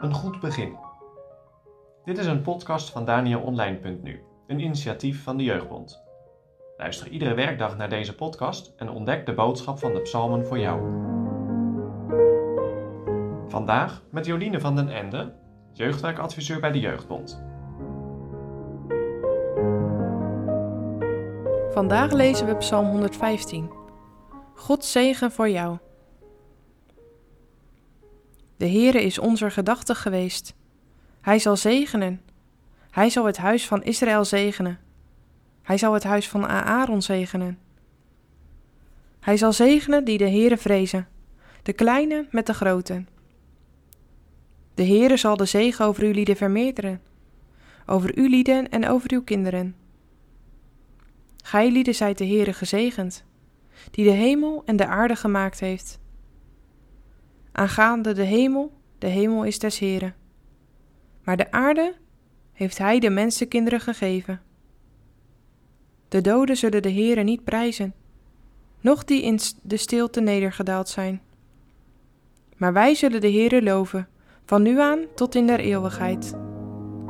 Een goed begin. Dit is een podcast van DanielOnline.nu, een initiatief van de Jeugdbond. Luister iedere werkdag naar deze podcast en ontdek de boodschap van de psalmen voor jou. Vandaag met Joline van den Ende, jeugdwerkadviseur bij de Jeugdbond. Vandaag lezen we Psalm 115. God zegen voor jou. De Heere is onze gedachte geweest. Hij zal zegenen. Hij zal het huis van Israël zegenen. Hij zal het huis van Aaron zegenen. Hij zal zegenen die de Heere vrezen, de kleine met de grote. De Heere zal de zegen over uw lieden vermeerderen, over uw lieden en over uw kinderen. Gij lieden zijt de Heere gezegend, die de hemel en de aarde gemaakt heeft. Aangaande de hemel, de hemel is des Heeren. Maar de aarde heeft hij de mensenkinderen gegeven. De doden zullen de Heere niet prijzen, noch die in de stilte nedergedaald zijn. Maar wij zullen de Heere loven, van nu aan tot in der eeuwigheid.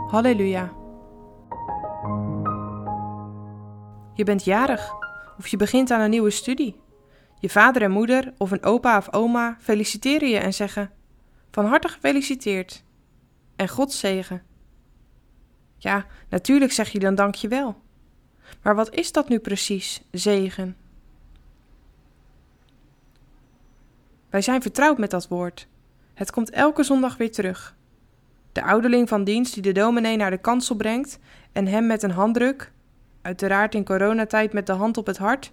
Halleluja. Je bent jarig of je begint aan een nieuwe studie. Je vader en moeder of een opa of oma feliciteren je en zeggen: Van harte gefeliciteerd en God zegen. Ja, natuurlijk zeg je dan dankjewel. Maar wat is dat nu precies, zegen? Wij zijn vertrouwd met dat woord. Het komt elke zondag weer terug. De ouderling van dienst die de dominee naar de kansel brengt en hem met een handdruk, uiteraard in coronatijd met de hand op het hart,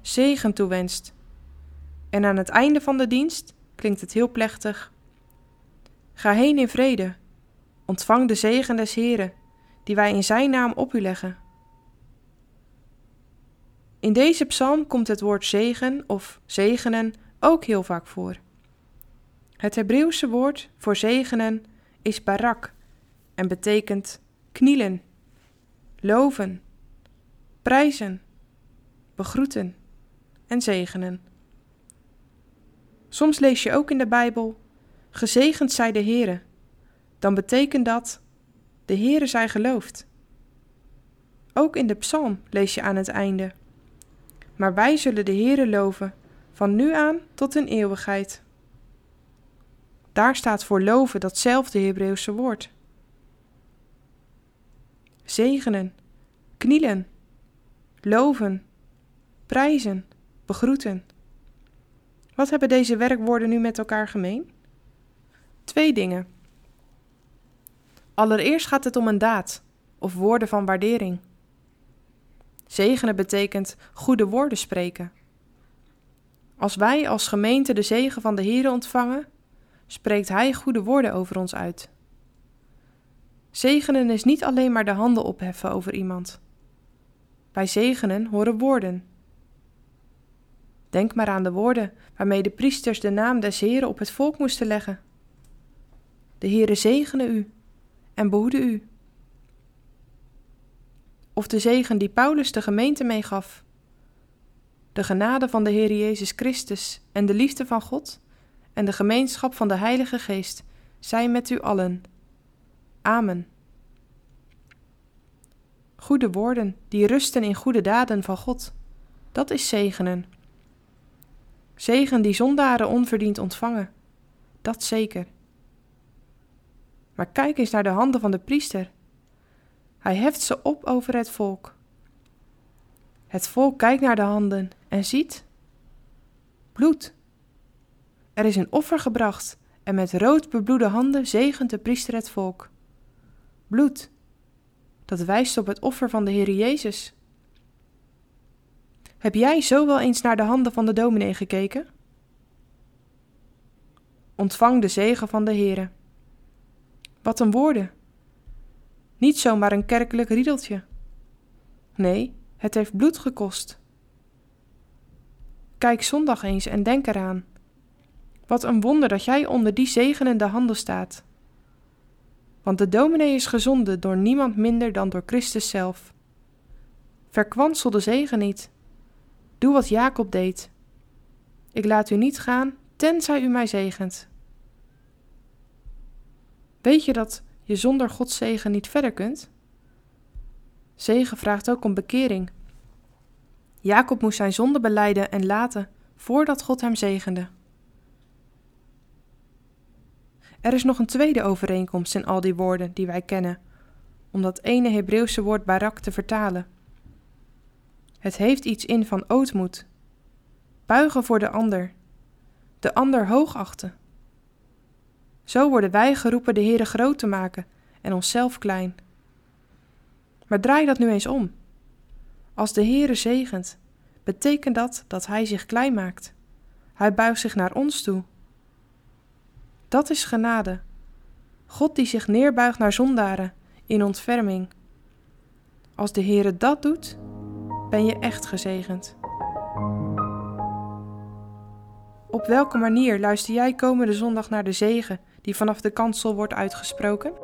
zegen toewenst. En aan het einde van de dienst klinkt het heel plechtig: Ga heen in vrede, ontvang de zegen des Heren, die wij in Zijn naam op u leggen. In deze psalm komt het woord zegen of zegenen ook heel vaak voor. Het Hebreeuwse woord voor zegenen is barak en betekent knielen, loven, prijzen, begroeten en zegenen. Soms lees je ook in de Bijbel: Gezegend zij de Heere. Dan betekent dat: De Heere zij geloofd. Ook in de psalm lees je aan het einde: Maar wij zullen de Heere loven, van nu aan tot in eeuwigheid. Daar staat voor loven datzelfde Hebreeuwse woord. Zegenen, knielen, loven, prijzen, begroeten. Wat hebben deze werkwoorden nu met elkaar gemeen? Twee dingen. Allereerst gaat het om een daad of woorden van waardering. Zegenen betekent goede woorden spreken. Als wij als gemeente de zegen van de Heer ontvangen, spreekt Hij goede woorden over ons uit. Zegenen is niet alleen maar de handen opheffen over iemand. Bij zegenen horen woorden. Denk maar aan de woorden waarmee de priesters de naam des Heren op het volk moesten leggen. De Heere zegene u en behoede u. Of de zegen die Paulus de gemeente meegaf. De genade van de Heer Jezus Christus en de liefde van God en de gemeenschap van de Heilige Geest zijn met u allen. Amen. Goede woorden die rusten in goede daden van God, dat is zegenen. Zegen die zondaren onverdiend ontvangen, dat zeker. Maar kijk eens naar de handen van de priester. Hij heft ze op over het volk. Het volk kijkt naar de handen en ziet bloed. Er is een offer gebracht en met rood bebloede handen zegent de priester het volk. Bloed, dat wijst op het offer van de Heer Jezus. Heb jij zo wel eens naar de handen van de dominee gekeken? Ontvang de zegen van de Heere. Wat een woorden! Niet zomaar een kerkelijk riedeltje. Nee, het heeft bloed gekost. Kijk zondag eens en denk eraan. Wat een wonder dat jij onder die zegenende handen staat. Want de dominee is gezonden door niemand minder dan door Christus zelf. Verkwansel de zegen niet. Doe wat Jacob deed. Ik laat u niet gaan tenzij u mij zegent. Weet je dat je zonder Gods zegen niet verder kunt? Zegen vraagt ook om bekering. Jacob moest zijn zonde beleiden en laten voordat God hem zegende. Er is nog een tweede overeenkomst in al die woorden die wij kennen, om dat ene Hebreeuwse woord barak te vertalen. Het heeft iets in van ootmoed, buigen voor de ander, de ander hoogachten. Zo worden wij geroepen de Heere groot te maken en onszelf klein. Maar draai dat nu eens om. Als de Heere zegent, betekent dat dat Hij zich klein maakt. Hij buigt zich naar ons toe. Dat is genade. God die zich neerbuigt naar zondaren in ontferming. Als de Heere dat doet, ben je echt gezegend. Op welke manier luister jij komende zondag naar de zegen die vanaf de kansel wordt uitgesproken?